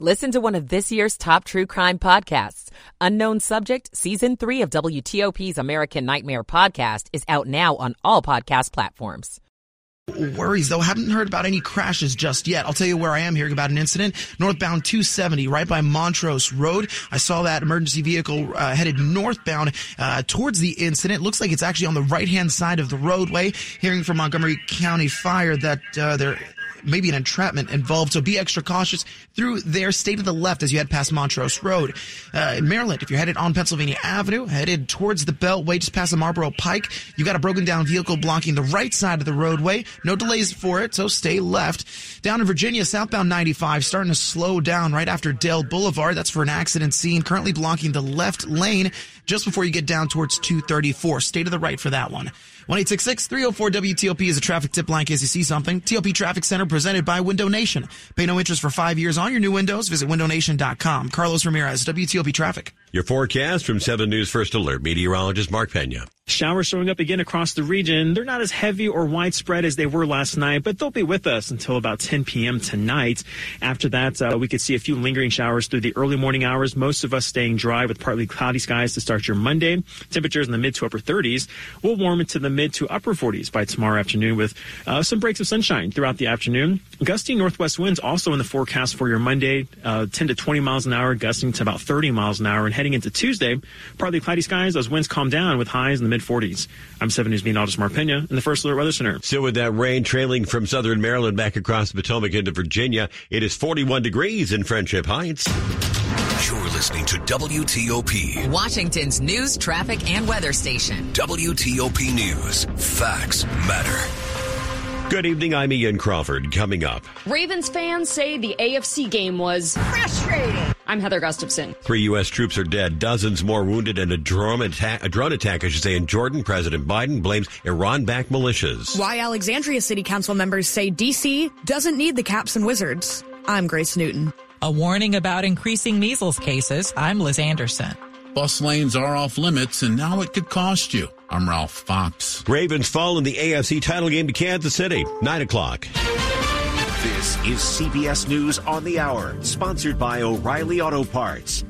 Listen to one of this year's top true crime podcasts. Unknown Subject, Season 3 of WTOP's American Nightmare podcast is out now on all podcast platforms. Worries though, haven't heard about any crashes just yet. I'll tell you where I am hearing about an incident. Northbound 270, right by Montrose Road. I saw that emergency vehicle uh, headed northbound uh, towards the incident. Looks like it's actually on the right hand side of the roadway. Hearing from Montgomery County Fire that uh, there maybe an entrapment involved. So be extra cautious through there. Stay to the left as you head past Montrose Road. Uh, in Maryland, if you're headed on Pennsylvania Avenue, headed towards the Beltway, just past the Marlboro Pike, you got a broken down vehicle blocking the right side of the roadway. No delays for it, so stay left. Down in Virginia, southbound 95, starting to slow down right after Dale Boulevard. That's for an accident scene, currently blocking the left lane just before you get down towards 234. Stay to the right for that one. 1-866-304-WTOP is a traffic tip line in case you see something. TOP Traffic Center presented by Window Nation. Pay no interest for five years on your new windows. Visit windownation.com. Carlos Ramirez, WTOP Traffic. Your forecast from 7 News First Alert meteorologist Mark Pena. Showers showing up again across the region. They're not as heavy or widespread as they were last night, but they'll be with us until about 10 p.m. tonight. After that, uh, we could see a few lingering showers through the early morning hours. Most of us staying dry with partly cloudy skies to start your Monday. Temperatures in the mid to upper 30s will warm into the mid to upper 40s by tomorrow afternoon with uh, some breaks of sunshine throughout the afternoon. Gusty northwest winds also in the forecast for your Monday, uh, 10 to 20 miles an hour, gusting to about 30 miles an hour. And heading into Tuesday, partly cloudy skies. Those winds calm down with highs in the mid 40s. I'm 7 News meteorologist Mark Pena in the First Alert Weather Center. Still with that rain trailing from southern Maryland back across the Potomac into Virginia, it is 41 degrees in Friendship Heights. You're listening to WTOP, Washington's news, traffic, and weather station. WTOP News. Facts matter. Good evening, I'm Ian Crawford. Coming up, Ravens fans say the AFC game was frustrating. I'm Heather Gustafson. three U.S. troops are dead, dozens more wounded, and a drone attack, a drone attack, I should say, in Jordan. President Biden blames Iran-backed militias. Why Alexandria City Council members say DC doesn't need the Caps and Wizards. I'm Grace Newton. A warning about increasing measles cases. I'm Liz Anderson. Bus lanes are off limits, and now it could cost you. I'm Ralph Fox. Ravens fall in the AFC title game to Kansas City. Nine o'clock. This is CBS News on the Hour, sponsored by O'Reilly Auto Parts.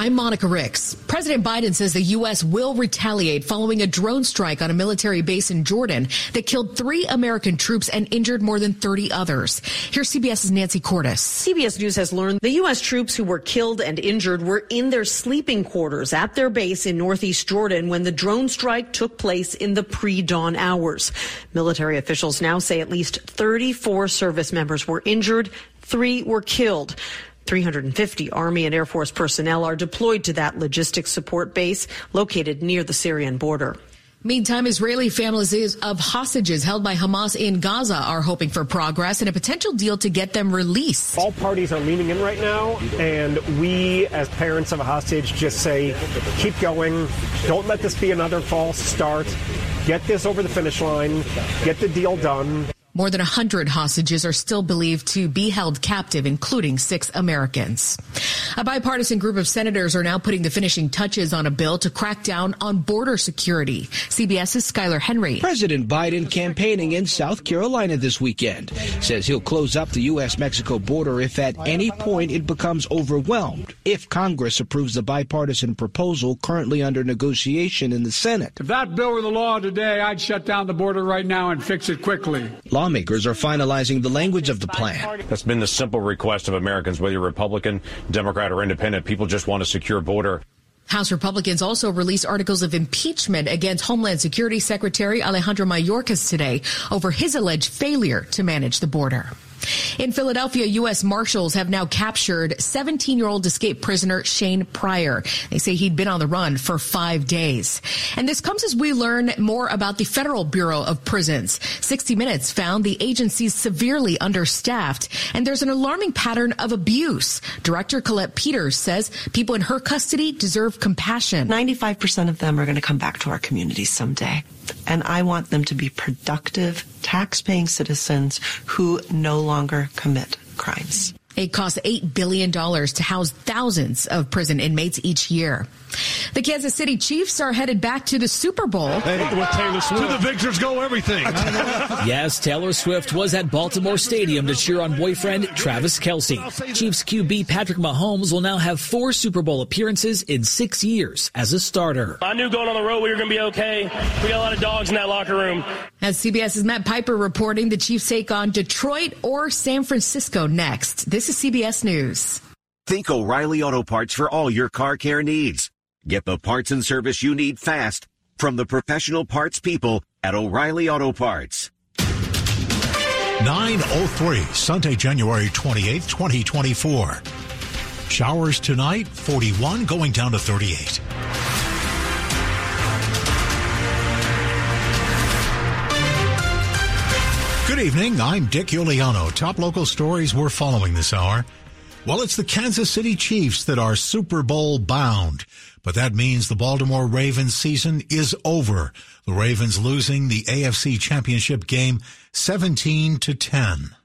I'm Monica Ricks. President Biden says the U.S. will retaliate following a drone strike on a military base in Jordan that killed three American troops and injured more than 30 others. Here's CBS's Nancy Cordes. CBS News has learned the U.S. troops who were killed and injured were in their sleeping quarters at their base in northeast Jordan when the drone strike took place in the pre-dawn hours. Military officials now say at least 34 service members were injured, three were killed. 350 Army and Air Force personnel are deployed to that logistics support base located near the Syrian border. Meantime, Israeli families of hostages held by Hamas in Gaza are hoping for progress and a potential deal to get them released. All parties are leaning in right now, and we, as parents of a hostage, just say, keep going. Don't let this be another false start. Get this over the finish line. Get the deal done. More than 100 hostages are still believed to be held captive, including six Americans. A bipartisan group of senators are now putting the finishing touches on a bill to crack down on border security. CBS's Skyler Henry. President Biden campaigning in South Carolina this weekend says he'll close up the U.S. Mexico border if at any point it becomes overwhelmed, if Congress approves the bipartisan proposal currently under negotiation in the Senate. If that bill were the law today, I'd shut down the border right now and fix it quickly. Lawmakers are finalizing the language of the plan. That's been the simple request of Americans, whether you're Republican, Democrat, or Independent. People just want a secure border. House Republicans also released articles of impeachment against Homeland Security Secretary Alejandro Mayorkas today over his alleged failure to manage the border. In Philadelphia, U.S. Marshals have now captured 17 year old escaped prisoner Shane Pryor. They say he'd been on the run for five days. And this comes as we learn more about the Federal Bureau of Prisons. 60 Minutes found the agency's severely understaffed, and there's an alarming pattern of abuse. Director Colette Peters says people in her custody deserve compassion. 95% of them are going to come back to our communities someday. And I want them to be productive, tax-paying citizens who no longer commit crimes. It costs $8 billion to house thousands of prison inmates each year. The Kansas City Chiefs are headed back to the Super Bowl. Hey, with Taylor Swift. To the victors go everything. yes, Taylor Swift was at Baltimore Stadium to cheer on boyfriend Travis Kelce. Chiefs QB Patrick Mahomes will now have four Super Bowl appearances in six years as a starter. I knew going on the road we were going to be okay. We got a lot of dogs in that locker room. As CBS's Matt Piper reporting, the Chiefs take on Detroit or San Francisco next. This is CBS News. Think O'Reilly Auto Parts for all your car care needs. Get the parts and service you need fast from the professional parts people at O'Reilly Auto Parts. 903, Sunday, January 28th, 2024. Showers tonight, 41, going down to 38. Good evening. I'm Dick Uliano. Top local stories we're following this hour. Well, it's the Kansas City Chiefs that are Super Bowl bound, but that means the Baltimore Ravens season is over. The Ravens losing the AFC Championship game 17 to 10.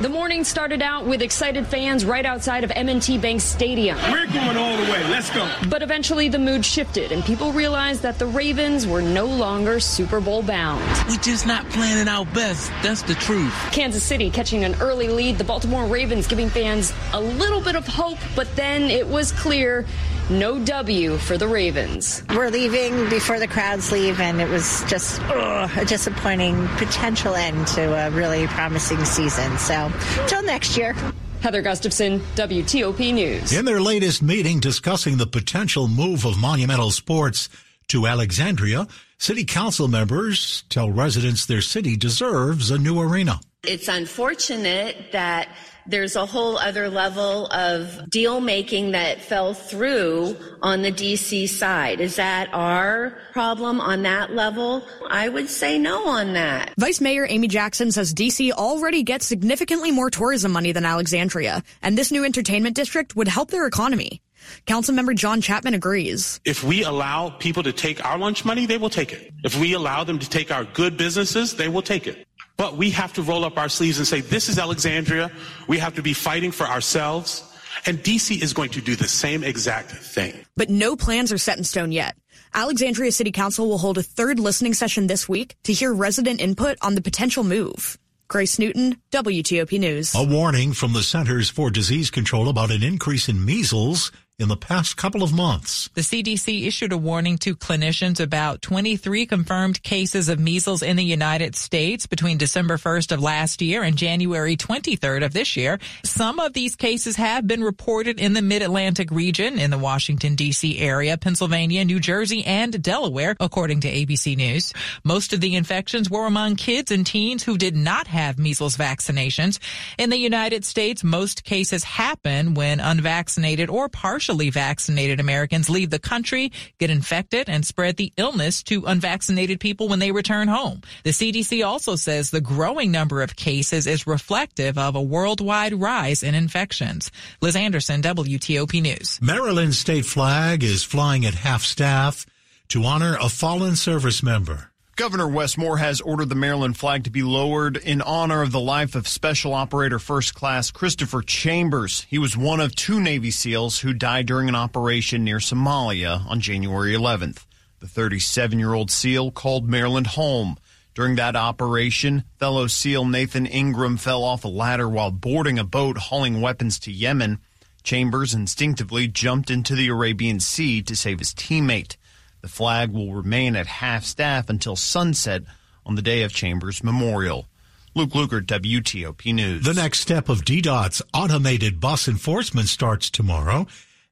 The morning started out with excited fans right outside of M&T Bank Stadium. We're going all the way. Let's go. But eventually the mood shifted and people realized that the Ravens were no longer Super Bowl bound. We're just not planning our best. That's the truth. Kansas City catching an early lead, the Baltimore Ravens giving fans a little bit of hope, but then it was clear no W for the Ravens. We're leaving before the crowds leave, and it was just ugh, a disappointing potential end to a really promising season. So, till next year. Heather Gustafson, WTOP News. In their latest meeting discussing the potential move of Monumental Sports to Alexandria, city council members tell residents their city deserves a new arena. It's unfortunate that there's a whole other level of deal making that fell through on the DC side. Is that our problem on that level? I would say no on that. Vice Mayor Amy Jackson says DC already gets significantly more tourism money than Alexandria, and this new entertainment district would help their economy. Councilmember John Chapman agrees. If we allow people to take our lunch money, they will take it. If we allow them to take our good businesses, they will take it. But we have to roll up our sleeves and say, this is Alexandria. We have to be fighting for ourselves. And DC is going to do the same exact thing. But no plans are set in stone yet. Alexandria City Council will hold a third listening session this week to hear resident input on the potential move. Grace Newton, WTOP News. A warning from the Centers for Disease Control about an increase in measles in the past couple of months. The CDC issued a warning to clinicians about 23 confirmed cases of measles in the United States between December 1st of last year and January 23rd of this year. Some of these cases have been reported in the mid-Atlantic region in the Washington D.C. area, Pennsylvania, New Jersey, and Delaware, according to ABC News. Most of the infections were among kids and teens who did not have measles vaccinations. In the United States, most cases happen when unvaccinated or partially partially vaccinated Americans leave the country, get infected, and spread the illness to unvaccinated people when they return home. The CDC also says the growing number of cases is reflective of a worldwide rise in infections. Liz Anderson, WTOP News. Maryland state flag is flying at half staff to honor a fallen service member. Governor Wes Moore has ordered the Maryland flag to be lowered in honor of the life of Special Operator First Class Christopher Chambers. He was one of two Navy SEALs who died during an operation near Somalia on January 11th. The 37 year old SEAL called Maryland home. During that operation, fellow SEAL Nathan Ingram fell off a ladder while boarding a boat hauling weapons to Yemen. Chambers instinctively jumped into the Arabian Sea to save his teammate. The flag will remain at half staff until sunset on the day of Chambers Memorial. Luke Lukert, WTOP News. The next step of DDOT's automated bus enforcement starts tomorrow,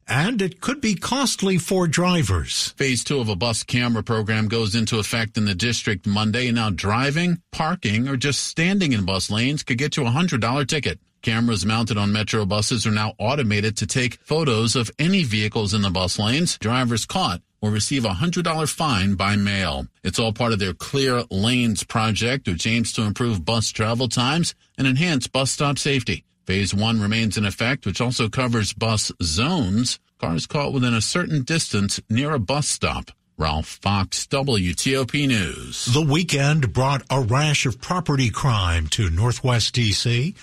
and it could be costly for drivers. Phase two of a bus camera program goes into effect in the district Monday, now driving, parking, or just standing in bus lanes could get you a $100 ticket. Cameras mounted on metro buses are now automated to take photos of any vehicles in the bus lanes. Drivers caught will receive a $100 fine by mail. It's all part of their Clear Lanes project, which aims to improve bus travel times and enhance bus stop safety. Phase one remains in effect, which also covers bus zones, cars caught within a certain distance near a bus stop. Ralph Fox, WTOP News. The weekend brought a rash of property crime to Northwest D.C.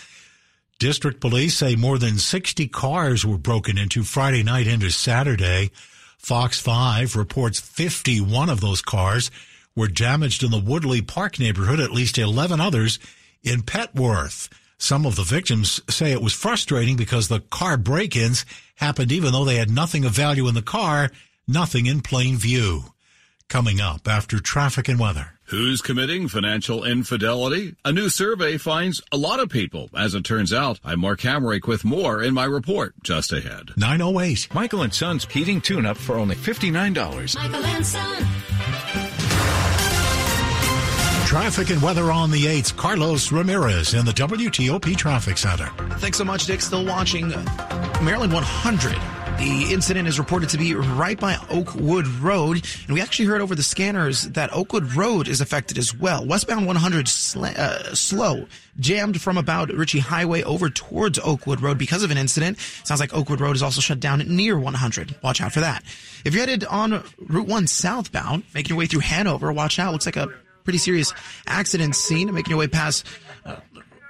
District police say more than 60 cars were broken into Friday night into Saturday. Fox 5 reports 51 of those cars were damaged in the Woodley Park neighborhood, at least 11 others in Petworth. Some of the victims say it was frustrating because the car break-ins happened even though they had nothing of value in the car, nothing in plain view. Coming up after traffic and weather. Who's committing financial infidelity? A new survey finds a lot of people. As it turns out, I'm Mark Hamrick with more in my report just ahead. 908. Michael and Son's heating tune up for only $59. Michael and Son. Traffic and weather on the 8th. Carlos Ramirez in the WTOP Traffic Center. Thanks so much, Dick. Still watching Maryland 100. The incident is reported to be right by Oakwood Road, and we actually heard over the scanners that Oakwood Road is affected as well. Westbound 100 sl- uh, slow, jammed from about Ritchie Highway over towards Oakwood Road because of an incident. Sounds like Oakwood Road is also shut down near 100. Watch out for that. If you're headed on Route 1 southbound, making your way through Hanover, watch out. Looks like a pretty serious accident scene, making your way past uh,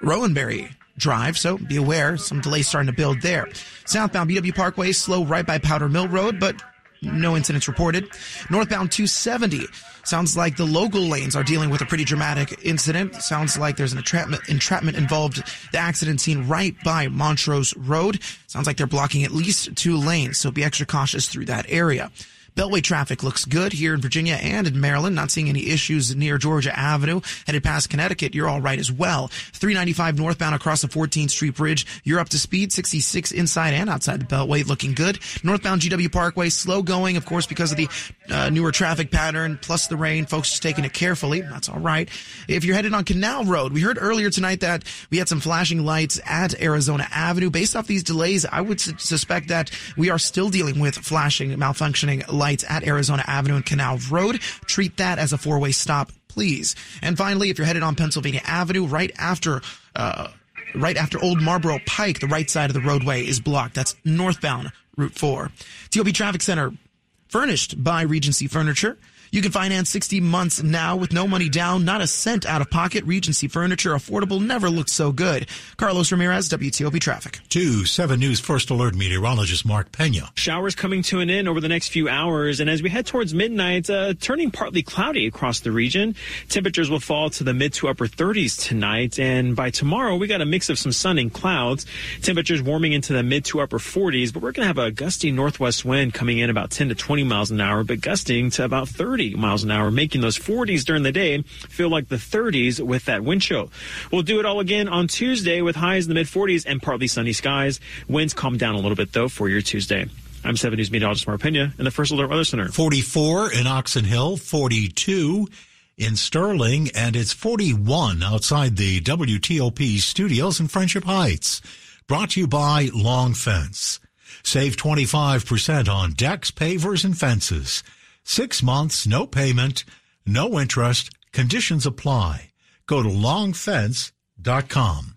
Rowanberry Drive, so be aware, some delays starting to build there. Southbound BW Parkway, slow right by Powder Mill Road, but no incidents reported. Northbound 270, sounds like the local lanes are dealing with a pretty dramatic incident. Sounds like there's an entrapment, entrapment involved. The accident scene right by Montrose Road. Sounds like they're blocking at least two lanes, so be extra cautious through that area. Beltway traffic looks good here in Virginia and in Maryland. Not seeing any issues near Georgia Avenue. Headed past Connecticut, you're all right as well. 395 northbound across the 14th Street Bridge. You're up to speed. 66 inside and outside the Beltway, looking good. Northbound GW Parkway, slow going, of course, because of the uh, newer traffic pattern plus the rain. Folks just taking it carefully. That's all right. If you're headed on Canal Road, we heard earlier tonight that we had some flashing lights at Arizona Avenue. Based off these delays, I would su- suspect that we are still dealing with flashing, malfunctioning lights lights at Arizona Avenue and Canal Road. Treat that as a four way stop, please. And finally, if you're headed on Pennsylvania Avenue, right after, uh, right after Old Marlboro Pike, the right side of the roadway is blocked. That's northbound Route 4. TOP Traffic Center, furnished by Regency Furniture. You can finance 60 months now with no money down, not a cent out of pocket. Regency Furniture, affordable, never looked so good. Carlos Ramirez, WTOP Traffic. 2 7 News First Alert meteorologist Mark Pena. Showers coming to an end over the next few hours, and as we head towards midnight, uh, turning partly cloudy across the region. Temperatures will fall to the mid to upper 30s tonight, and by tomorrow, we got a mix of some sun and clouds. Temperatures warming into the mid to upper 40s, but we're going to have a gusty northwest wind coming in about 10 to 20 miles an hour, but gusting to about 30 miles an hour, making those 40s during the day feel like the 30s with that wind chill. We'll do it all again on Tuesday with highs in the mid 40s and partly sunny skies. Winds calm down a little bit though for your Tuesday. I'm 7 News meteorologist Mark Pena in the First Alert Weather Center. 44 in Oxon Hill, 42 in Sterling, and it's 41 outside the WTOP studios in Friendship Heights. Brought to you by Long Fence. Save 25% on decks, pavers, and fences. Six months, no payment, no interest. Conditions apply. Go to longfence.com.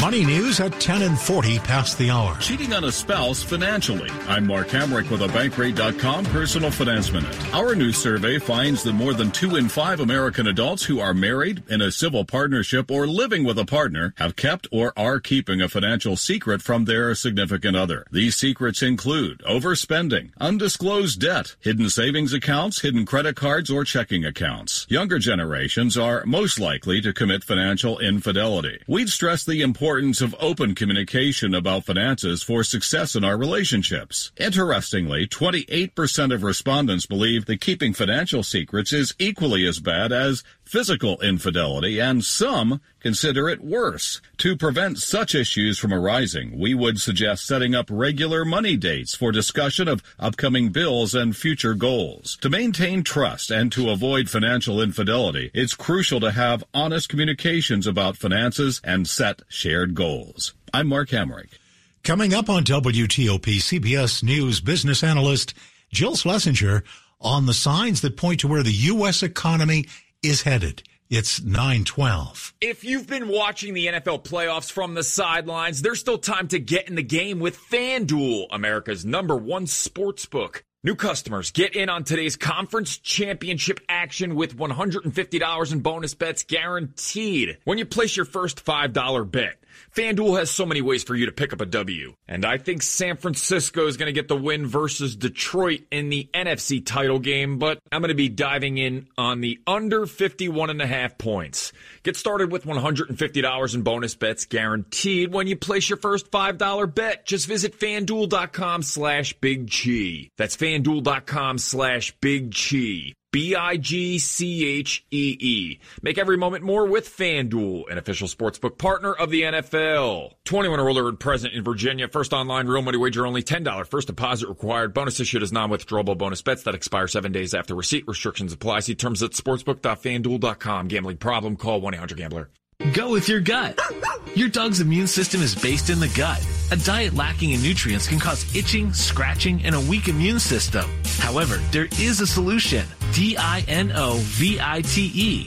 Money news at 10 and 40 past the hour. Cheating on a spouse financially. I'm Mark Hamrick with a Bankrate.com personal finance minute. Our new survey finds that more than two in five American adults who are married, in a civil partnership, or living with a partner have kept or are keeping a financial secret from their significant other. These secrets include overspending, undisclosed debt, hidden savings accounts, hidden credit cards, or checking accounts. Younger generations are most likely to commit financial infidelity. We'd stress the importance importance of open communication about finances for success in our relationships. Interestingly, 28% of respondents believe that keeping financial secrets is equally as bad as physical infidelity, and some consider it worse. To prevent such issues from arising, we would suggest setting up regular money dates for discussion of upcoming bills and future goals. To maintain trust and to avoid financial infidelity, it's crucial to have honest communications about finances and set shared goals. I'm Mark Hamrick. Coming up on WTOP, CBS News business analyst Jill Schlesinger on the signs that point to where the U.S. economy is headed. It's 912. If you've been watching the NFL playoffs from the sidelines, there's still time to get in the game with FanDuel, America's number one sports book. New customers get in on today's conference championship action with $150 in bonus bets guaranteed when you place your first $5 bet. FanDuel has so many ways for you to pick up a W. And I think San Francisco is going to get the win versus Detroit in the NFC title game, but I'm going to be diving in on the under 51 and a half points. Get started with $150 in bonus bets guaranteed when you place your first $5 bet. Just visit fanduel.com slash big chee. That's fanduel.com slash big chee. B-I-G-C-H-E-E. Make every moment more with FanDuel, an official sportsbook partner of the NFL. 21 or older and present in Virginia. First online real money wager only $10. First deposit required. Bonus issued as non-withdrawable bonus bets that expire seven days after receipt. Restrictions apply. See terms at sportsbook.fanduel.com. Gambling problem? Call 1-800-GAMBLER. Go with your gut. Your dog's immune system is based in the gut. A diet lacking in nutrients can cause itching, scratching, and a weak immune system. However, there is a solution. D-I-N-O-V-I-T-E.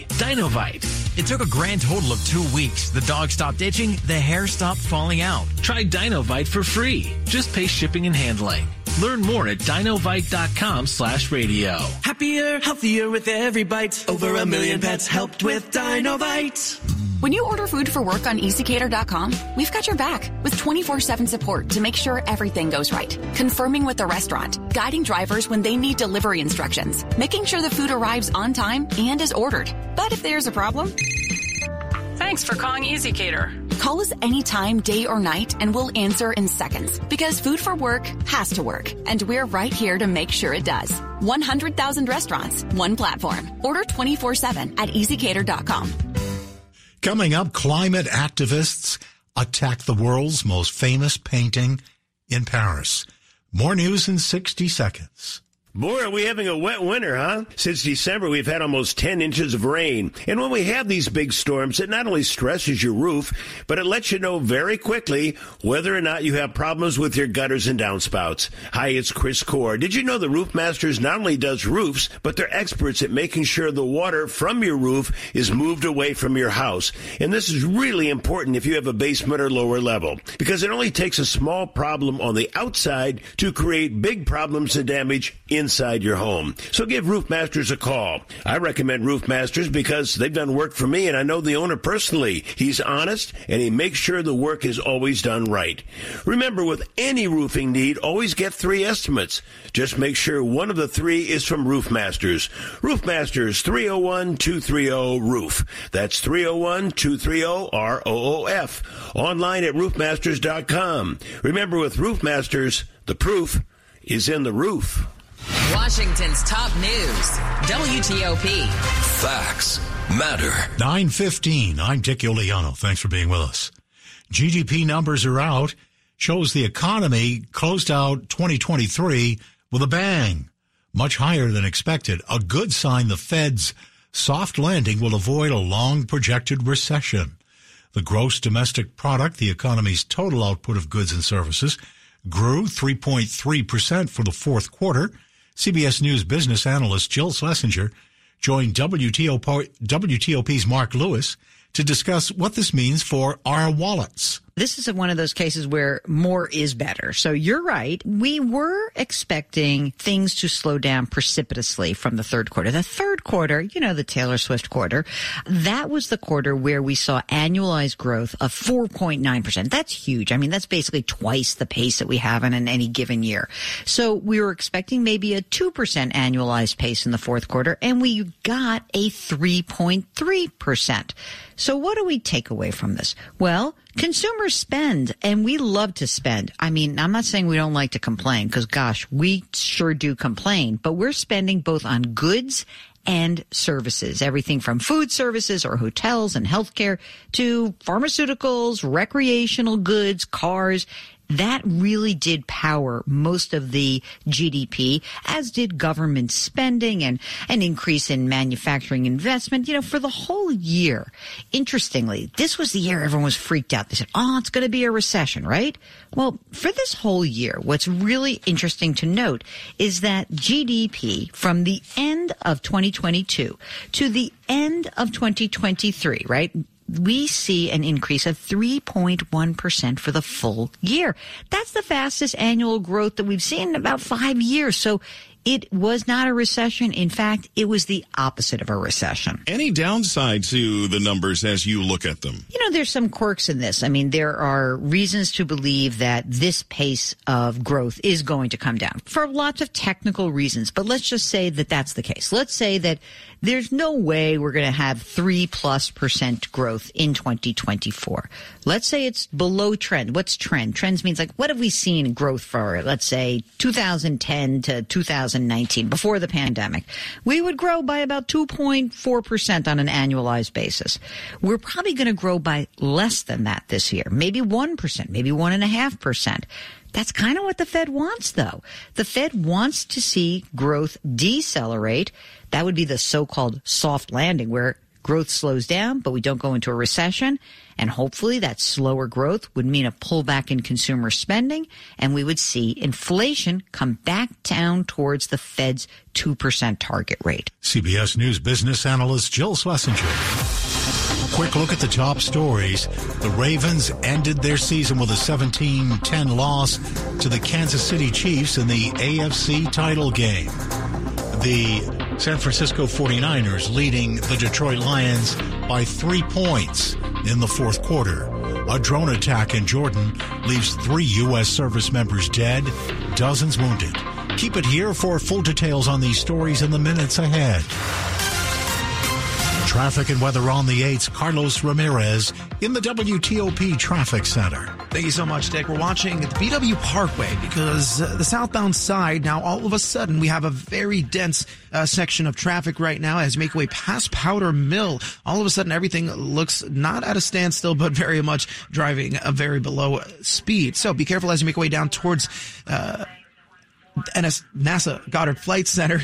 Dinovite. It took a grand total of two weeks. The dog stopped itching, the hair stopped falling out. Try Dinovite for free. Just pay shipping and handling. Learn more at dinovite.com slash radio. Happier, healthier with every bite. Over a million pets helped with Dinovite. When you order food for work on ezCater.com, we've got your back with 24-7 support to make sure everything goes right. Confirming with the restaurant, guiding drivers when they need delivery instructions, making sure the food arrives on time and is ordered. But if there's a problem... Thanks for calling ezCater. Call us anytime, day or night, and we'll answer in seconds. Because food for work has to work. And we're right here to make sure it does. 100,000 restaurants, one platform. Order 24-7 at ezCater.com. Coming up, climate activists attack the world's most famous painting in Paris. More news in 60 seconds. Boy, are we having a wet winter, huh? Since December, we've had almost 10 inches of rain. And when we have these big storms, it not only stresses your roof, but it lets you know very quickly whether or not you have problems with your gutters and downspouts. Hi, it's Chris Core. Did you know the Roof Masters not only does roofs, but they're experts at making sure the water from your roof is moved away from your house. And this is really important if you have a basement or lower level, because it only takes a small problem on the outside to create big problems and damage in inside your home. So give Roof Masters a call. I recommend Roof Masters because they've done work for me and I know the owner personally. He's honest and he makes sure the work is always done right. Remember, with any roofing need, always get three estimates. Just make sure one of the three is from Roof Masters. Roof Masters 301-230-ROOF. That's 301-230-ROOF. Online at roofmasters.com. Remember, with Roof Masters, the proof is in the roof. Washington's top news. WTOP. Facts matter. 915. I'm Dick Uliano. Thanks for being with us. GDP numbers are out. Shows the economy closed out 2023 with a bang. Much higher than expected. A good sign the Fed's soft landing will avoid a long projected recession. The gross domestic product, the economy's total output of goods and services, grew 3.3% for the fourth quarter CBS News business analyst Jill Schlesinger joined WTOP, WTOP's Mark Lewis to discuss what this means for our wallets this is one of those cases where more is better. So you're right. We were expecting things to slow down precipitously from the third quarter. The third quarter, you know, the Taylor Swift quarter, that was the quarter where we saw annualized growth of 4.9%. That's huge. I mean, that's basically twice the pace that we have in, in any given year. So we were expecting maybe a 2% annualized pace in the fourth quarter, and we got a 3.3%. So what do we take away from this? Well, consumers spend and we love to spend. I mean, I'm not saying we don't like to complain because gosh, we sure do complain, but we're spending both on goods and services, everything from food services or hotels and healthcare to pharmaceuticals, recreational goods, cars that really did power most of the GDP, as did government spending and an increase in manufacturing investment, you know, for the whole year. Interestingly, this was the year everyone was freaked out. They said, oh, it's going to be a recession, right? Well, for this whole year, what's really interesting to note is that GDP from the end of 2022 to the end of 2023, right? We see an increase of 3.1% for the full year. That's the fastest annual growth that we've seen in about five years. So it was not a recession. In fact, it was the opposite of a recession. Any downside to the numbers as you look at them? You know, there's some quirks in this. I mean, there are reasons to believe that this pace of growth is going to come down for lots of technical reasons. But let's just say that that's the case. Let's say that there's no way we're going to have three plus percent growth in 2024. Let's say it's below trend. What's trend? Trends means like, what have we seen growth for, let's say 2010 to 2019 before the pandemic? We would grow by about 2.4% on an annualized basis. We're probably going to grow by less than that this year. Maybe 1%, maybe 1.5%. That's kind of what the Fed wants, though. The Fed wants to see growth decelerate. That would be the so-called soft landing where growth slows down, but we don't go into a recession. And hopefully that slower growth would mean a pullback in consumer spending and we would see inflation come back down towards the Fed's 2% target rate. CBS News business analyst Jill Schlesinger. Quick look at the top stories. The Ravens ended their season with a 17-10 loss to the Kansas City Chiefs in the AFC title game. The San Francisco 49ers leading the Detroit Lions by three points in the fourth quarter. A drone attack in Jordan leaves three U.S. service members dead, dozens wounded. Keep it here for full details on these stories in the minutes ahead. Traffic and weather on the 8th. Carlos Ramirez in the WTOP Traffic Center. Thank you so much, Dick. We're watching the BW Parkway because uh, the southbound side, now all of a sudden, we have a very dense uh, section of traffic right now as you make way past Powder Mill. All of a sudden, everything looks not at a standstill, but very much driving a very below speed. So be careful as you make way down towards uh, NS, NASA Goddard Flight Center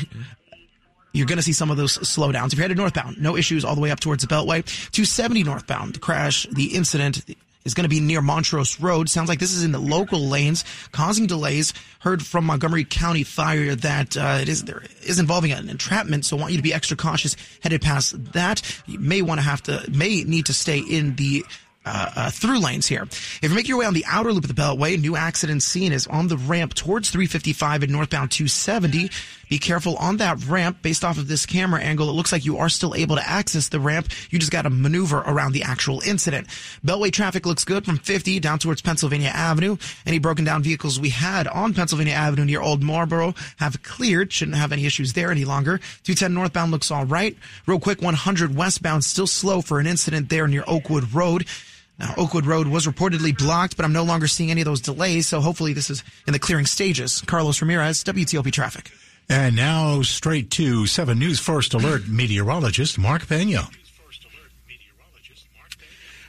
you're going to see some of those slowdowns. If you're headed northbound, no issues all the way up towards the Beltway. 270 northbound, the crash, the incident is going to be near Montrose Road. Sounds like this is in the local lanes, causing delays. Heard from Montgomery County Fire that uh, it is there is involving an entrapment, so want you to be extra cautious headed past that. You may want to have to may need to stay in the uh, uh, through lanes here. If you make your way on the outer loop of the Beltway, new accident scene is on the ramp towards 355 and northbound 270. Be careful on that ramp. Based off of this camera angle, it looks like you are still able to access the ramp. You just got to maneuver around the actual incident. Beltway traffic looks good from 50 down towards Pennsylvania Avenue. Any broken down vehicles we had on Pennsylvania Avenue near Old Marlboro have cleared. Shouldn't have any issues there any longer. 210 northbound looks all right. Real quick, 100 westbound still slow for an incident there near Oakwood Road. Now, Oakwood Road was reportedly blocked, but I'm no longer seeing any of those delays, so hopefully this is in the clearing stages. Carlos Ramirez, WTOP Traffic. And now straight to 7 News First Alert meteorologist Mark Pena.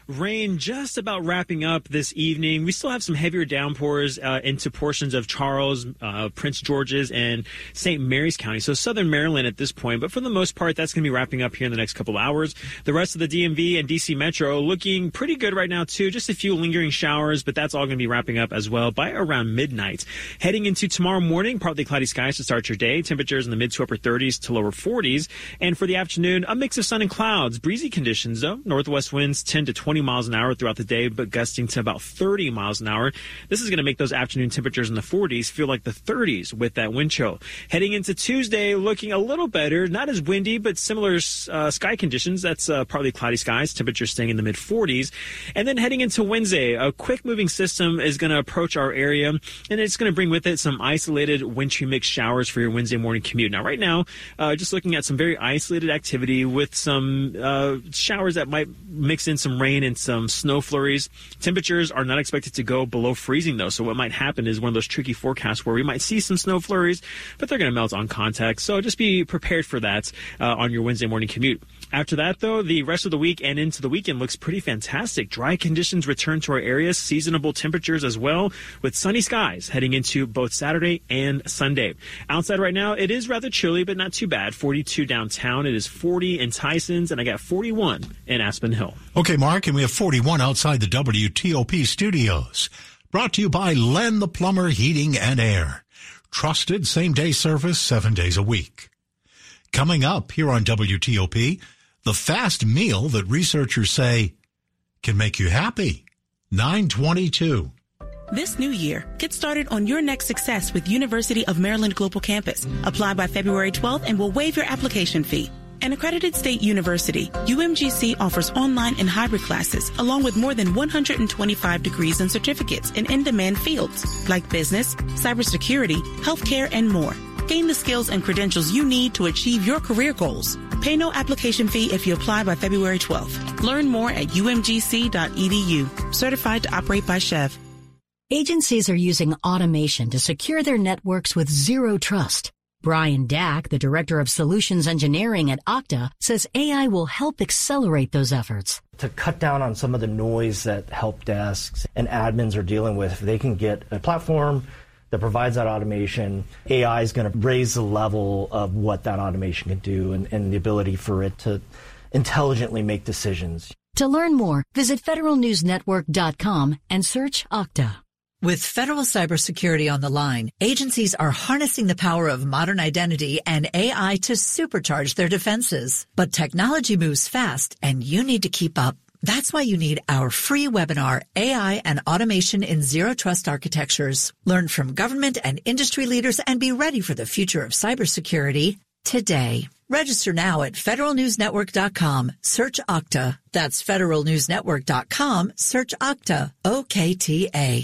Rain just about wrapping up this evening. We still have some heavier downpours uh, into portions of Charles, uh, Prince George's, and St. Mary's County. So southern Maryland at this point. But for the most part, that's going to be wrapping up here in the next couple hours. The rest of the DMV and DC Metro looking pretty good right now too. Just a few lingering showers, but that's all going to be wrapping up as well by around midnight. Heading into tomorrow morning, partly cloudy skies to start your day. Temperatures in the mid to upper 30s to lower 40s. And for the afternoon, a mix of sun and clouds. Breezy conditions though. Northwest winds 10 to 20 miles an hour throughout the day, but gusting to about 30 miles an hour. This is going to make those afternoon temperatures in the 40s feel like the 30s with that wind chill. Heading into Tuesday, looking a little better, not as windy, but similar uh, sky conditions. That's uh, partly cloudy skies, temperatures staying in the mid 40s. And then heading into Wednesday, a quick moving system is going to approach our area, and it's going to bring with it some isolated wintry mixed showers for your Wednesday morning commute. Now, right now, uh, just looking at some very isolated activity with some uh, showers that might mix in some rain and some snow flurries. Temperatures are not expected to go below freezing though. So what might happen is one of those tricky forecasts where we might see some snow flurries, but they're going to melt on contact. So just be prepared for that uh, on your Wednesday morning commute. After that, though, the rest of the week and into the weekend looks pretty fantastic. Dry conditions return to our area, seasonable temperatures as well, with sunny skies heading into both Saturday and Sunday. Outside right now, it is rather chilly, but not too bad. 42 downtown. It is 40 in Tysons, and I got 41 in Aspen Hill. Okay, Mark, and we have 41 outside the WTOP studios. Brought to you by Len the Plumber Heating and Air. Trusted same day service seven days a week. Coming up here on WTOP, the fast meal that researchers say can make you happy. 922. This new year, get started on your next success with University of Maryland Global Campus. Apply by February 12th and we'll waive your application fee. An accredited state university, UMGC offers online and hybrid classes along with more than 125 degrees and certificates in in-demand fields like business, cybersecurity, healthcare, and more. Gain the skills and credentials you need to achieve your career goals. Pay no application fee if you apply by February 12th. Learn more at umgc.edu. Certified to operate by SCHEV. Agencies are using automation to secure their networks with zero trust. Brian Dack, the Director of Solutions Engineering at Okta, says AI will help accelerate those efforts. To cut down on some of the noise that help desks and admins are dealing with, if they can get a platform that provides that automation, AI is going to raise the level of what that automation can do and, and the ability for it to intelligently make decisions. To learn more, visit federalnewsnetwork.com and search Okta. With federal cybersecurity on the line, agencies are harnessing the power of modern identity and AI to supercharge their defenses. But technology moves fast and you need to keep up. That's why you need our free webinar, AI and Automation in Zero Trust Architectures. Learn from government and industry leaders and be ready for the future of cybersecurity today. Register now at federalnewsnetwork.com. Search Okta. That's federalnewsnetwork.com. Search Okta. O-K-T-A.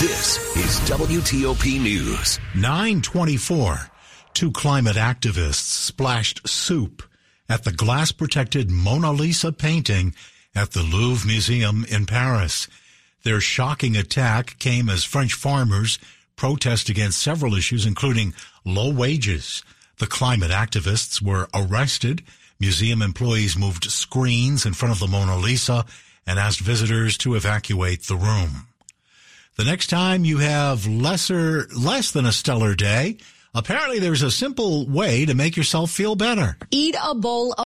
This is WTOP News. 924. Two climate activists splashed soup at the glass protected Mona Lisa painting at the Louvre Museum in Paris. Their shocking attack came as French farmers protest against several issues, including low wages. The climate activists were arrested. Museum employees moved screens in front of the Mona Lisa and asked visitors to evacuate the room. The next time you have lesser, less than a stellar day, apparently there's a simple way to make yourself feel better. Eat a bowl of